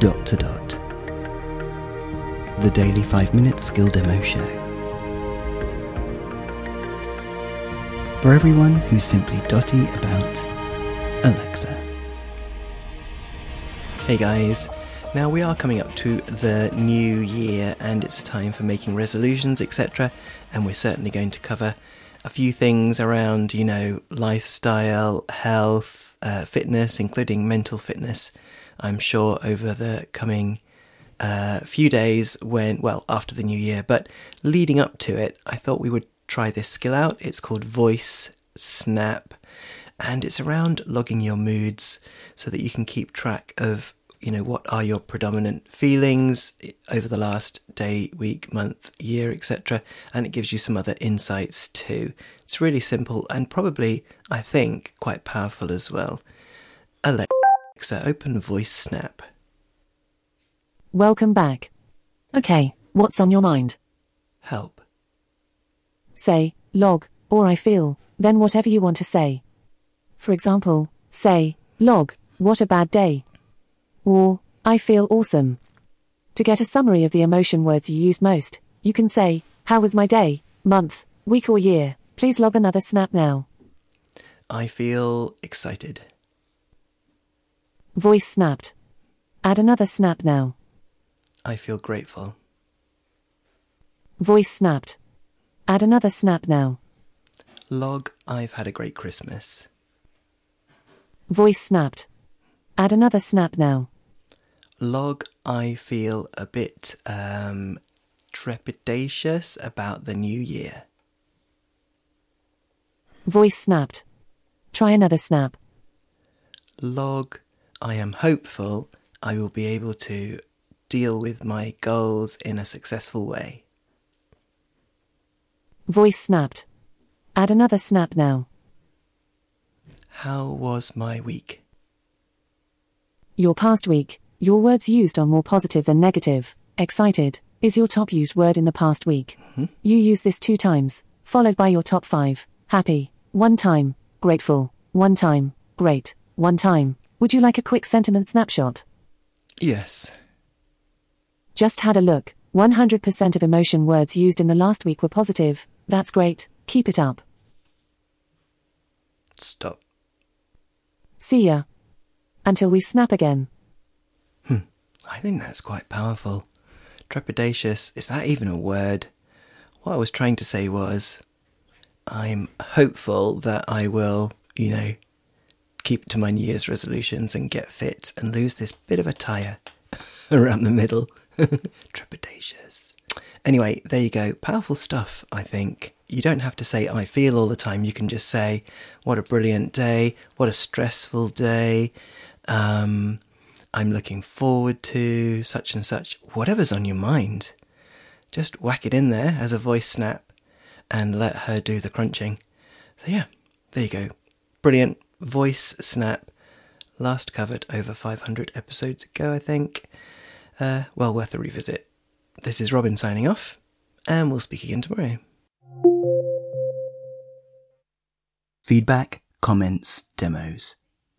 Dot to Dot. The daily 5 minute skill demo show. For everyone who's simply dotty about Alexa. Hey guys, now we are coming up to the new year and it's a time for making resolutions, etc. And we're certainly going to cover a few things around, you know, lifestyle, health, uh, fitness, including mental fitness. I'm sure over the coming uh, few days when, well, after the new year, but leading up to it, I thought we would try this skill out. It's called Voice Snap and it's around logging your moods so that you can keep track of you know what are your predominant feelings over the last day week month year etc and it gives you some other insights too it's really simple and probably i think quite powerful as well alexa open voice snap Welcome back. Okay, what's on your mind? help Say, log, or I feel, then whatever you want to say. For example, say, log, what a bad day. Or, I feel awesome. To get a summary of the emotion words you used most, you can say, How was my day, month, week, or year? Please log another snap now. i feel excited Voice snapped. Add another snap now. i feel grateful Voice snapped. Add another snap now. log i've had a great christmas Voice snapped. Add another snap now. Log i feel a bit um trepidatious about the new year Voice snapped. Try another snap. log i am hopeful i will be able to deal with my goals in a successful way Voice snapped. Add another snap now. how was my week Your past week, your words used are more positive than negative. Excited is your top used word in the past week. Mm-hmm. You use this two times, followed by your top five. Happy, one time. Grateful, one time. Great, one time. Would you like a quick sentiment snapshot? yes Just had a look. 100% of emotion words used in the last week were positive. That's great. Keep it up. stop See ya. Until we snap again. I think that's quite powerful trepidatious is that even a word what i was trying to say was i'm hopeful that i will you know keep to my New Year's resolutions and get fit and lose this bit of a tire around the middle. Trepidatious. Anyway, there you go. Powerful stuff, I think. You don't have to say I feel all the time. You can just say, what a brilliant day, what a stressful day, um, I'm looking forward to such and such. Whatever's on your mind. Just whack it in there as a voice snap and let her do the crunching. So, yeah, there you go. Brilliant voice snap. Last covered over 500 episodes ago, I think. Uh, well worth a revisit. This is Robin signing off, and we'll speak again tomorrow. Feedback, comments, demos.